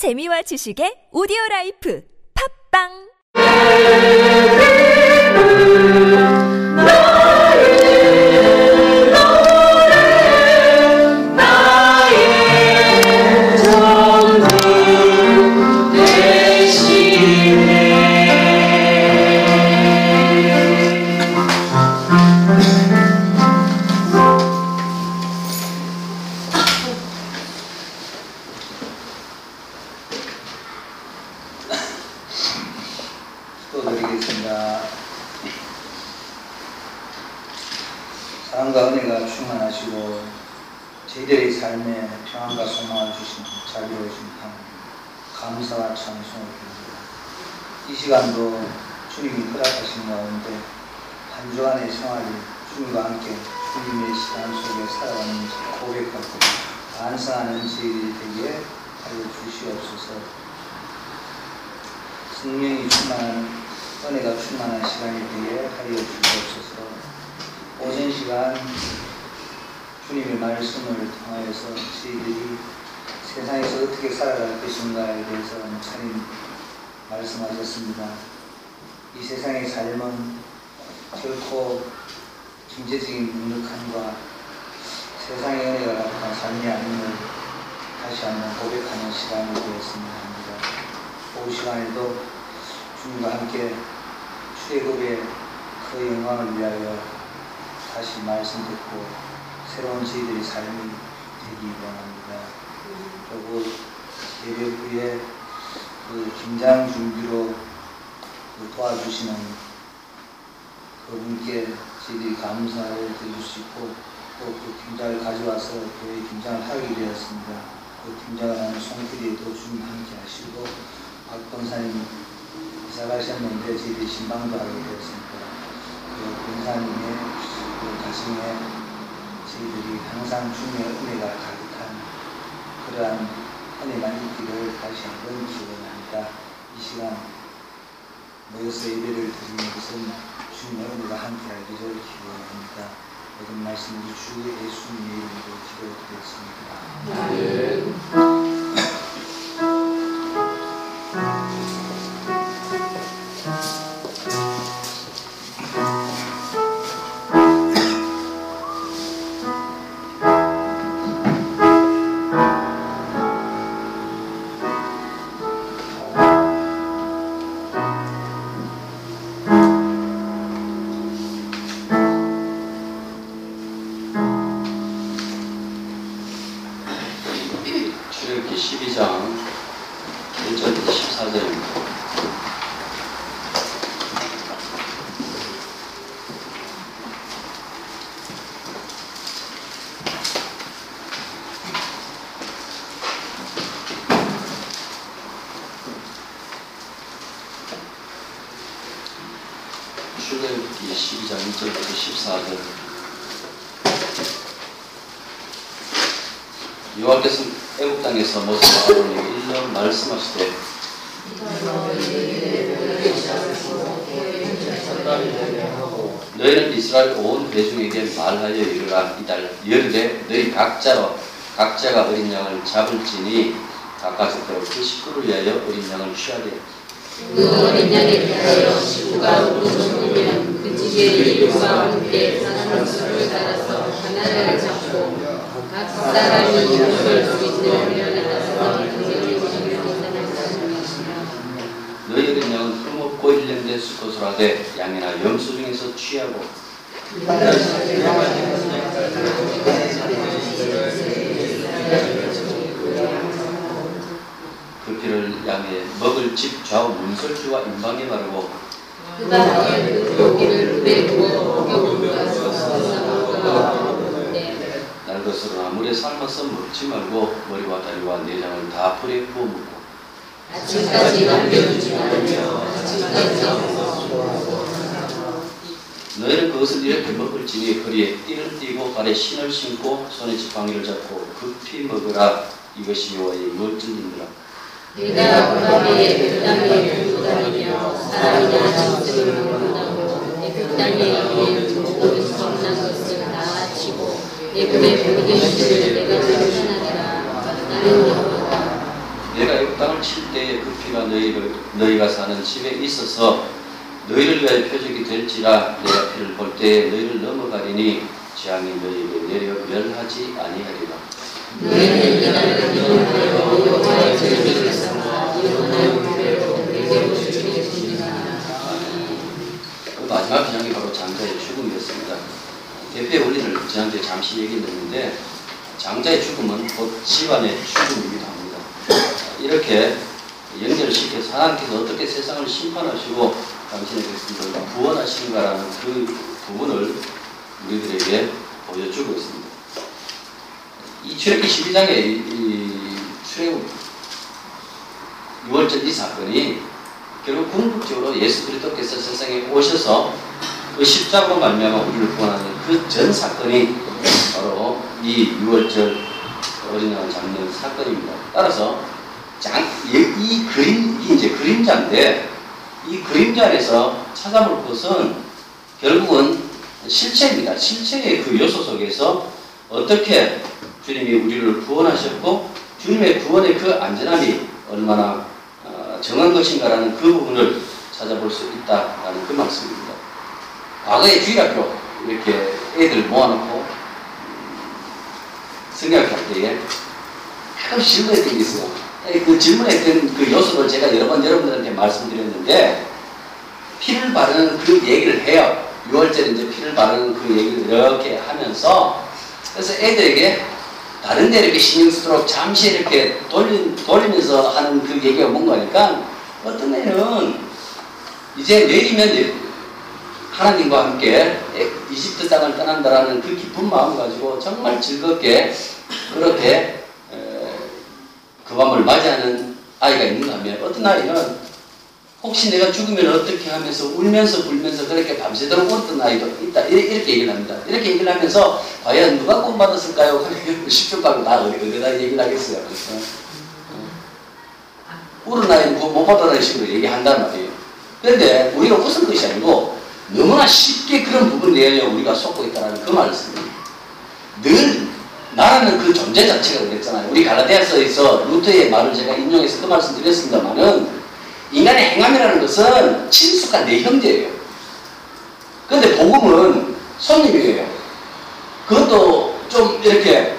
재미와 지식의 오디오 라이프 팝빵 저희들의 삶에 평안과 소망을 주신 자비로우신 하나님 감사와 찬송을 드립니다. 이 시간도 주님이 허락하신 가운데 한 주간의 생활이 주님과 함께 주님의 시간 속에 살아가는지 고백하고 반성하는 저희들이 되게 하여 주시옵소서 성령이 충만한 은혜가 충만한 시간이 되게 하여 주옵소서. 오전 시간 주님의 말씀을 통하여서 저희들이 세상에서 어떻게 살아갈 것인가에 대해서 차림 말씀하셨습니다. 이 세상의 삶은 결코 경제적인 넉넉함과 세상의 은혜가 나타난 삶이 아님을 다시 한번 고백하는 시간이 되었으면 합니다. 오후 시간에도 주님과 함께 출애굽의 그 영광을 위하여 다시 말씀 듣고 새로운 저희들의 삶이 되기 원합니다. 그리고 예배 후에 그 김장 준비로 그 도와주시는 그분께 저희들이 감사를 드릴 수 있고 또 그 김장을 가져와서 교회 김장을 하게 되었습니다. 그 김장을 하는 손길에도 주님 함께 하시고 박 권사님 이사 가셨는데 저희들이 신방도 하게 되었습니다. 그 권사님의 그 가정에 저희들이 항상 주님의 은혜가 가득한 그러한 은혜만 있기를 다시 한번 기원합니다. 이 시간 모여서 예배를 드리는 것은 주님의 은혜가 함께하기를 기원합니다. 모든 말씀 우리 주 예수님의 이름으로 기도드렸습니다. 출 여호와께서 애굽 땅에서 모세와 아론에게 일러 말씀하시되 너희는 이스라엘 온 회중에게 말하여 이르라. 이달 열흘에 너희 각자로 각자가 어린 양을 잡을지니 각가족대로 그 식구를 위하여 어린 양을 취하되 그 어린 양에 대하여 식구가 우르르면 그 집의 이웃과 함께 산수를 따라서 하나를 잡고 각 사람이 이웃을 수 있는 면에 따라서 그들이 너희 어린 양은 흠없고 일련된 수컷을 하되 양이나 염소 중에서 취하고 그 피를 양의 먹을 집 좌우 문설주와 임방에 바르고 그 다음에 그 고기를 물에 부어 가서 네. 날 것으로 나 물에 삶아서 먹지 말고 머리와 다리와 내장을 다 불에 구워 먹고 아침까지 남겨두지 말며 아침까지 너희는 그것을 이렇게 먹을지니 허리에 띠를 띠고 발에 신을 신고 손에 지팡이를 잡고 급히 먹으라. 이것이 여호와의 일이라. 내가 그 밤에 그 땅에 두고 다니며 사람이나 짐승을 먹는다고 그 땅에 있는 모든 성난 것을 다 품에 모든 것을 내가 내가 땅을 칠 때에 그 피가 너희를 너희가 사는 집에 있어서 너희를 위하여 표적이 될지라 내가 피를 볼 때에 너희를 넘어가리니 재앙이 너희에게 내려 멸하지 아니하리라. 그 마지막 기장이 바로 장자의 죽음이었습니다. 대표의 원리를 지난주에 잠시 얘기했는데 장자의 죽음은 곧 집안의 죽음이기도 합니다. 이렇게 연결시켜서 하나님께서 어떻게 세상을 심판하시고 당신의 백성들을 구원하시는가라는 그 부분을 우리들에게 보여주고 있습니다. 이 출애굽기 12장의 이, 이 출애굽 6월절 이 사건이 결국 궁극적으로 예수 그리스도께서 세상에 오셔서 그 십자가로 말미암아 우리를 구원하는 그 전 사건이 바로 이 6월절 어린 양을 잡는 사건입니다. 따라서 장, 이, 이 그림, 이 이제 그림자인데 이 그림자 안에서 찾아볼 것은 결국은 실체입니다. 실체의 그 요소 속에서 어떻게 주님이 우리를 구원하셨고 주님의 구원의 그 안전함이 얼마나 어, 정한 것인가라는 그 부분을 찾아볼 수 있다라는 그 말씀입니다. 과거에 주일학교 이렇게 애들 모아놓고 성경할 때에 가끔 게 있어요. 그 질문했던 그 요소를 제가 여러 번 여러분들한테 말씀드렸는데 피를 바르는 그 얘기를 해요. 6월절에 이제 피를 바르는 그 얘기를 이렇게 하면서 그래서 애들에게 다른 데 이렇게 신경 쓰도록 잠시 이렇게 돌리, 돌리면서 하는 그 얘기가 뭔가니까 어떤 애는 이제 내리면 하나님과 함께 이집트 땅을 떠난다라는 그 기쁜 마음 가지고 정말 즐겁게 그렇게 그 밤을 맞이하는 아이가 있는가 하면 어떤 아이는 혹시 내가 죽으면 어떻게 하면서 울면서 불면서 그렇게 밤새도록 울었던 아이도 있다 이렇게 얘기를 합니다. 이렇게 얘기를 하면서 과연 누가 구원받았을까요? 10초 가면 다 어디, 어디다 얘기를 하겠어요. 울은 아이는 구원 못 받았다는 식으로 얘기한단 말이에요. 그런데 우리가 웃은 것이 아니고 너무나 쉽게 그런 부분 내에 우리가 속고 있다는 그 말씀입니다. 늘 나라는 그 존재 자체가 그랬잖아요. 우리 갈라디아서에서 루터의 말을 제가 인용해서 그 말씀 드렸습니다만은 인간의 행함이라는 것은 친숙한 내 형제예요. 그런데 복음은 손님이에요. 그것도 좀 이렇게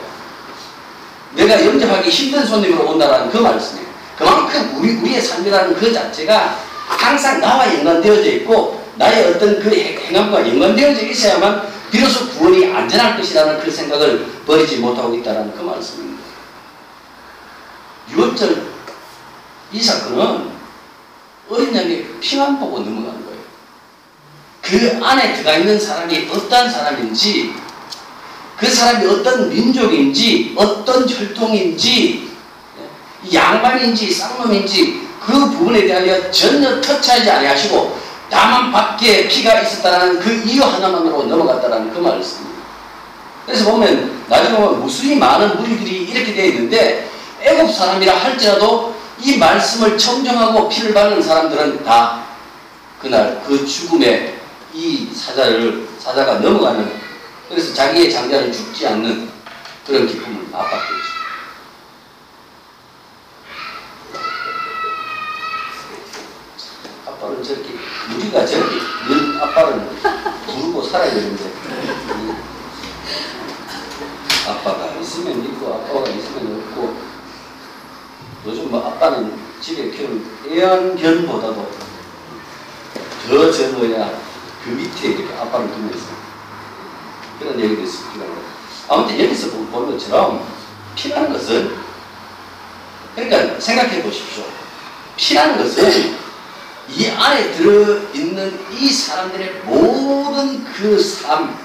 내가 영접하기 힘든 손님으로 온다는 그 말씀이에요. 그만큼 우리, 우리의 삶이라는 그 자체가 항상 나와 연관되어져 있고 나의 어떤 그 행함과 연관되어져 있어야만 비로소 구원이 안전할 것이라는 그 생각을 버리지 못하고 있다는 그 말씀입니다. 6월절 이 사건은 어린 양이 피만 보고 넘어가는 거예요. 그 안에 들어가 있는 사람이 어떤 사람인지, 그 사람이 어떤 민족인지, 어떤 혈통인지, 양반인지 쌍놈인지 그 부분에 대하여 전혀 터치하지 아니하시고 다만 밖에 피가 있었다는 그 이유 하나만으로 넘어갔다는 그 말씀입니다. 그래서 보면 나중에 보면 무수히 많은 무리들이 이렇게 되어 있는데 애굽 사람이라 할지라도 이 말씀을 청정하고 피를 바르는 사람들은 다 그날 그 죽음의 이 사자를 사자가 넘어가는 그래서 자기의 장자는 죽지 않는 그런 기쁨을 맛봤고 있습니다. 아빠는 저렇게 우리가 저렇게 늘 아빠를 부르고 살아야 되는데 아빠가 있으면 있고 아빠가 있으면 없고 요즘 뭐 아빠는 집에 키우는 애완견보다도 더 적어야 그 밑에 이렇게 아빠를 있어요. 그런 얘기도 있습니다. 아무튼 여기서 본 것처럼 피라는 것은 그러니까 생각해 보십시오. 피라는 것은 이 안에 들어있는 이 사람들의 모든 그 삶,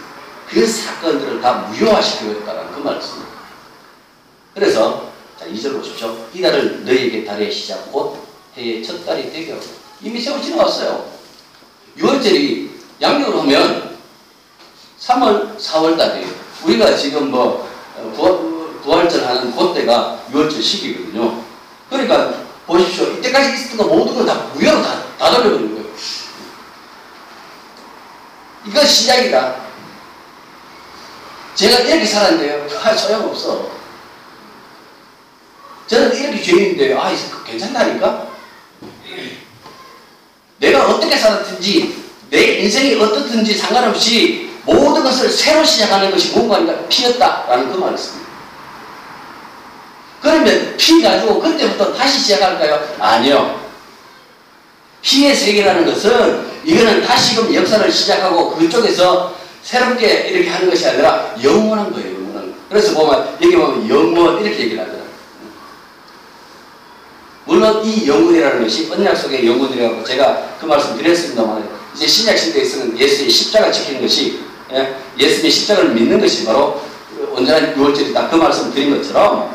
그 사건들을 다 무효화시키겠다는 그 말씀입니다. 그래서 자, 2절 보십시오. 이달을 너희에게 달의 시작 곧 해의 첫 달이 하고 이미 세월 지나왔어요. 6월절이 양력으로 하면 3월, 4월 달이에요. 우리가 지금 뭐 어, 부활절 하는 그때가 6월절 시기거든요. 그러니까 보십시오. 이때까지 있었던 거 모든 걸다 무효로 다, 다 돌려버린 거예요. 이거 시작이다. 제가 이렇게 살았는데요. 아, 소용없어. 저는 이렇게 죄인인데, 아, 괜찮다니까? 내가 어떻게 살았든지, 내 인생이 어떻든지 상관없이 모든 것을 새로 시작하는 것이 뭔가니까 피었다라는 그 말을 씁니다. 그러면 피 가지고 그때부터 다시 시작할까요? 아니요. 피의 세계라는 것은 이거는 다시금 역사를 시작하고 그쪽에서 새롭게 이렇게 하는 것이 아니라 영원한 거예요. 영원한 거. 그래서 보면 여기 보면 영원 이렇게 얘기를 하더라고요. 물론 이 영혼이라는 것이 언약 속의 영혼이라고 제가 그 말씀 드렸습니다만 이제 신약 시대에서는 예수의 십자가 지키는 것이 예, 예수의 십자가를 믿는 것이 바로 온전한 유월절이다 그 말씀 드린 것처럼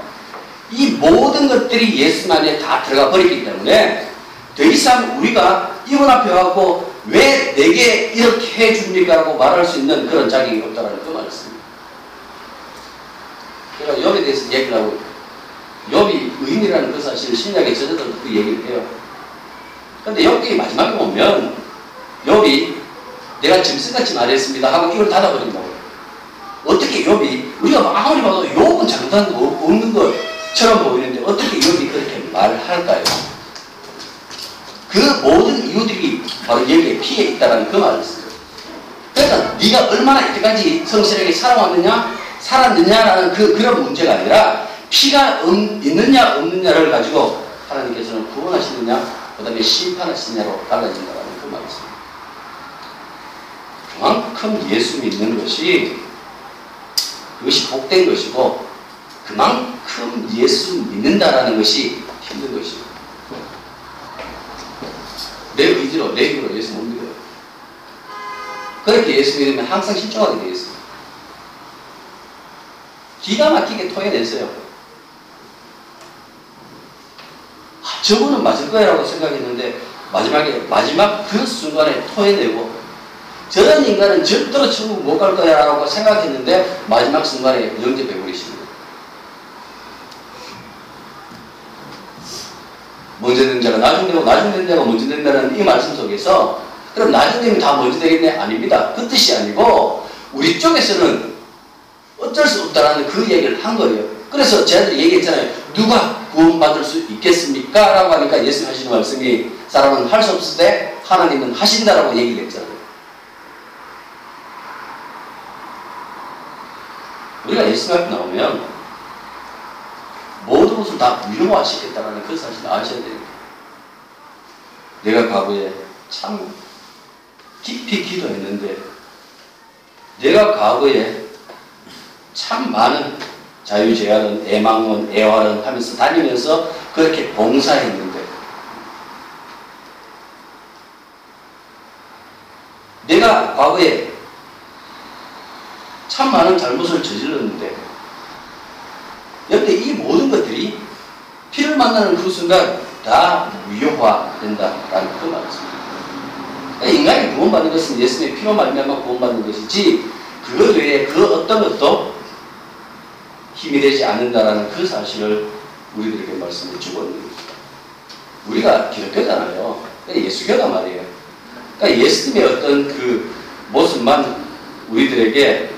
이 모든 것들이 예수 안에 다 들어가 버렸기 때문에 더 이상 우리가 이분 앞에 와고 왜 내게 이렇게 해줍니까? 라고 말할 수 있는 그런 자격이 없다는 그 말이었습니다. 제가 욥에 대해서 얘기를 하고 욥이 의인이라는 그 사실을 신약에 저자들도 그 얘기를 해요. 근데 욥기 마지막에 보면 욥이 내가 짐승같이 말했습니다 하고 이걸 닫아버린다고요. 어떻게 욥이 우리가 아무리 봐도 욥은 장단도 없는 것처럼 보이는데 어떻게 욥이 그렇게 말할까요? 그 모든 이유들이 바로 여기에 피해 있다는 그 써요. 그러니까 네가 얼마나 이때까지 성실하게 살아왔느냐, 살았느냐라는 그 그런 문제가 아니라 피가 음, 있느냐 없느냐를 가지고 하나님께서는 구원하시느냐, 그 다음에 심판하시느냐로 달라진다는 그 써요. 그만큼 예수 믿는 것이 그것이 복된 것이고 그만큼 예수 믿는다라는 것이 힘든 것이고 내 의지로, 내 힘으로 예수 못 믿어요. 그렇게 예수 믿으면 항상 실종하게 되어 있어요. 기가 막히게 토해냈어요. 아, 저거는 맞을 거야라고 생각했는데 마지막에 마지막 그 순간에 토해내고 저런 인간은 절대로 천국 못 갈 거야라고 생각했는데 마지막 순간에 영접해 버리십니다. 먼저 된 자가 나중 되고 나중 된 자가 먼저 된다는 이 말씀 속에서 그럼 나중 되면 다 먼저 되겠네? 아닙니다. 그 뜻이 아니고 우리 쪽에서는 어쩔 수 없다라는 그 얘기를 한 거예요. 그래서 제가 얘기했잖아요. 누가 구원받을 수 있겠습니까? 라고 하니까 예수님 하시는 말씀이 사람은 할 수 없을 때 하나님은 하신다라고 얘기를 했잖아요. 우리가 예수님 앞에 나오면 것을 다 무효화시켰다는 그 사실을 아셔야 됩니다. 내가 과거에 참 깊이 기도했는데 내가 과거에 참 많은 자유제한은 애망은 애활은 하면서 다니면서 그렇게 봉사했는데 내가 과거에 참 많은 잘못을 저질렀는데 여태 이 모든 피를 만나는 그 순간 다 무효화된다라는 그 말입니다. 인간이 구원받는 것은 예수님의 피로 말미암아 구원받는 것이지 그것 외에 그 어떤 것도 힘이 되지 않는다라는 그 사실을 우리들에게 말씀해 주고 있는 것입니다. 우리가 기독교잖아요. 예수교다 말이에요. 그러니까 예수님의 어떤 그 모습만 우리들에게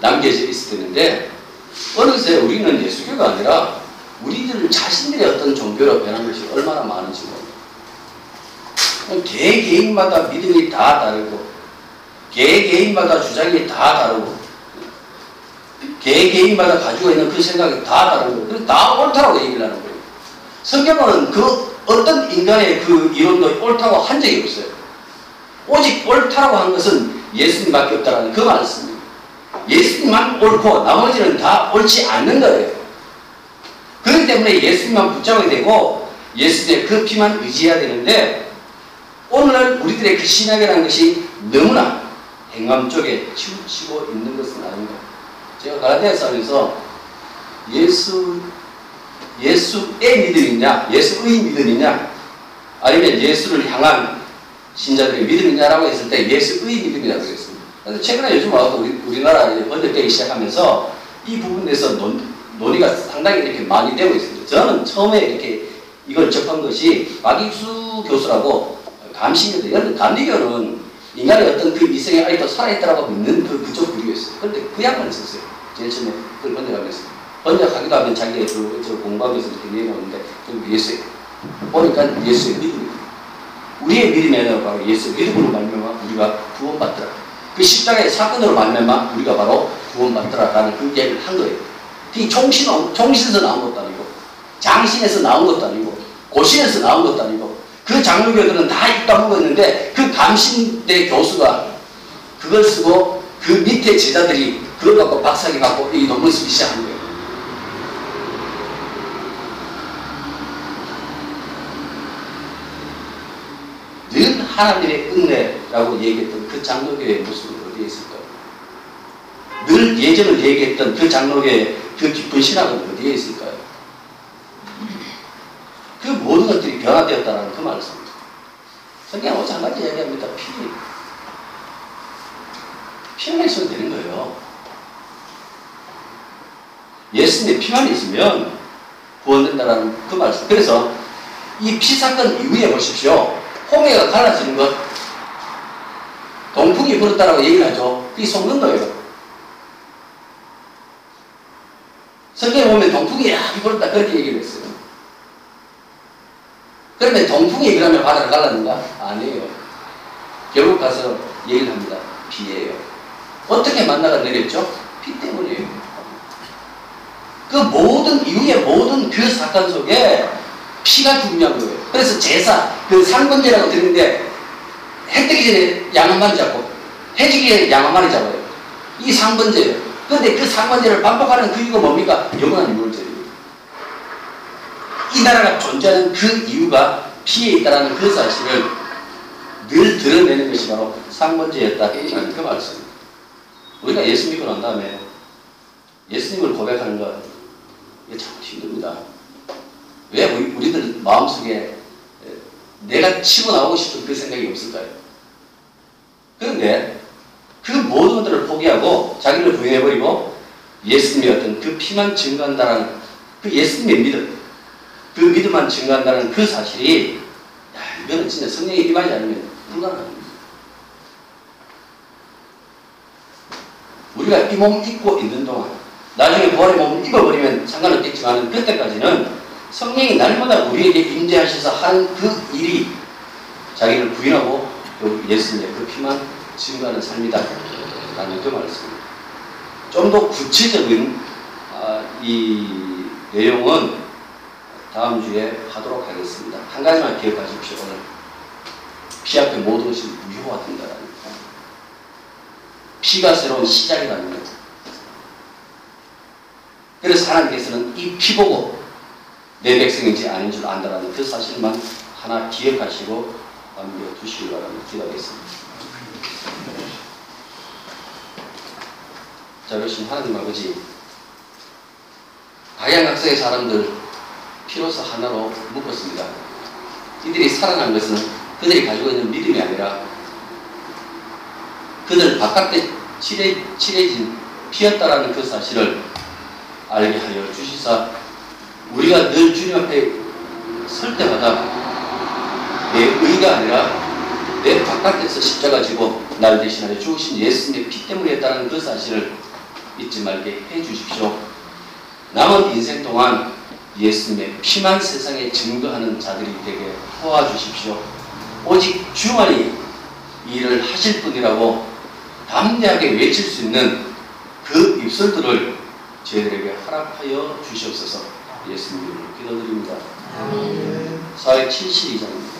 남겨져 있을 텐데 어느새 우리는 예수교가 아니라 우리들 자신들의 어떤 종교로 변한 것이 얼마나 많은지 모릅니다. 개 개인마다 믿음이 다 다르고 개 개인마다 주장이 다 다르고 개 개인마다 가지고 있는 그 생각이 다 다른 거예요. 다 옳다고 얘기를 하는 거예요. 성경은 그 어떤 인간의 그 이론도 옳다고 한 적이 없어요. 오직 옳다라고 하는 것은 예수님밖에 없다라는 그 말씀입니다. 예수님만 옳고 나머지는 다 옳지 않는 거예요. 그렇기 때문에 예수님만 붙잡아야 되고 예수님의 그 피만 의지해야 되는데 오늘날 우리들의 그 신학이라는 것이 너무나 행함 쪽에 치우치고 있는 것은 아닌가. 제가 하면서 예수, 예수의 믿음이냐, 예수의 믿음이냐, 아니면 예수를 향한 신자들의 믿음이냐라고 했을 때 예수의 믿음이라고 그랬습니다. 그래서 최근에 요즘 와서 우리, 우리나라 번역되기 시작하면서 이 부분에서 논, 논의가 상당히 이렇게 많이 되고 있습니다. 저는 처음에 이렇게 이걸 접한 것이 박익수 교수라고 감신교도 여러분 감리교는 인간의 어떤 그 이성이 아직도 살아있다라고 믿는 그 그쪽 부류였어요. 그런데 그 양반을 썼어요. 제일 처음에 그걸 번역하면서. 번역하기도 하면 자기가 그, 저 공부하면서 이렇게 내려오는데 그 예수 보니까 예수의 믿음 우리의 아니라 바로 예수의 믿음으로 말미암아 우리가 구원받더라 그 십자가의 사건으로 말미암아 우리가 바로 구원받더라라는 그 얘기를 한 거예요 그 종신, 종신에서 나온 것도 아니고 장신에서 나온 것도 아니고 고신에서 나온 것도 아니고 그 장로교들은 다 입다물고 있는데 그 감신대 교수가 그걸 쓰고 그 밑에 제자들이 그걸 갖고 박사기 갖고 이 논문 쓰기 시작한 거예요. 늘 하나님의 은혜라고 얘기했던 그 장로교의 모습은 어디에 있을까요? 늘 예전을 얘기했던 그 장로교의 그 깊은 신학은 어디에 있을까요? 그 모든 것들이 변화되었다는 그 말씀입니다. 성경 오직 한 가지 얘기합니다. 피. 피만 있으면 되는 거예요. 예수님의 피만 있으면 구원된다라는 그 말씀. 그래서 이 피 사건 이후에 보십시오. 홍해가 갈라지는 것. 동풍이 불었다라고 얘기를 하죠. 그게 속는 거예요. 성경에 보면 동풍이 약이 불었다 그렇게 얘기를 했어요. 그러면 동풍이 그러면 바다를 갈랐는가? 아니에요. 결국 가서 얘기를 합니다. 비예요. 어떻게 만나가 내렸죠? 피 때문이에요. 그 모든 이후의 모든 그 사건 속에 피가 중요한 거예요. 그래서 제사, 그 상번제라고 드는데 해 뜨기 전에 양한 마리 잡고 해지기 전에 양한 마리 잡아요. 이 상번제예요. 그런데 그 상번제를 반복하는 그 이유가 뭡니까? 영원한 유월절이에요. 이 나라가 존재하는 그 이유가 피에 있다는 그 사실을 늘 드러내는 것이 바로 상번제였다는 그 말씀. 우리가 예수 믿고 난 다음에 예수님을 고백하는 것 이게 참 힘듭니다. 왜 우리, 우리들 마음속에 내가 치고 나오고 싶은 그 생각이 없을까요? 그런데 포기하고 자기를 부인해버리고 예수님의 어떤 그 피만 증거한다는 그 예수님의 믿음 그 믿음만 증거한다는 그 사실이 야 이거는 진짜 성령의 임하지 않으면 불가능합니다. 우리가 이 몸 입고 있는 동안 나중에 부활의 몸을 입어버리면 상관없겠지만 그때까지는 성령이 날마다 우리에게 임재하셔서 하는 그 일이 자기를 부인하고 그 예수님의 그 피만 증거하는 삶이다 라는 그 말씀입니다. 좀 더 구체적인 아, 이 내용은 다음 주에 하도록 하겠습니다. 한 가지만 기억하십시오. 오늘 피 앞에 모든 것이 유효가 된다라는 거. 피가 새로운 시작이라는 거. 그래서 하나님께서는 이 피 보고 내 백성인지 아닌 줄 안다라는 그 사실만 하나 기억하시고 남겨 두시기 바랍니다. 기도하겠습니다. 자, 그러신 하나님 아버지, 다양한 각색의 사람들 피로서 하나로 묶었습니다. 이들이 살아난 것은 그들이 가지고 있는 믿음이 아니라 그들 바깥에 칠해, 칠해진 피였다라는 그 사실을 알게 하여 주시사 우리가 늘 주님 앞에 설 때마다 내 의가 아니라 내 바깥에서 십자가 지고 날 대신하여 죽으신 예수님의 피 때문에 했다는 그 사실을 잊지 말게 해 주십시오. 남은 인생 동안 예수님의 피만 세상에 증거하는 자들이 되게 도와주십시오. 오직 주만이 일을 하실 분이라고 담대하게 외칠 수 있는 그 입술들을 저희들에게 허락하여 주시옵소서 예수님 이름으로 기도드립니다. 사회 72장입니다.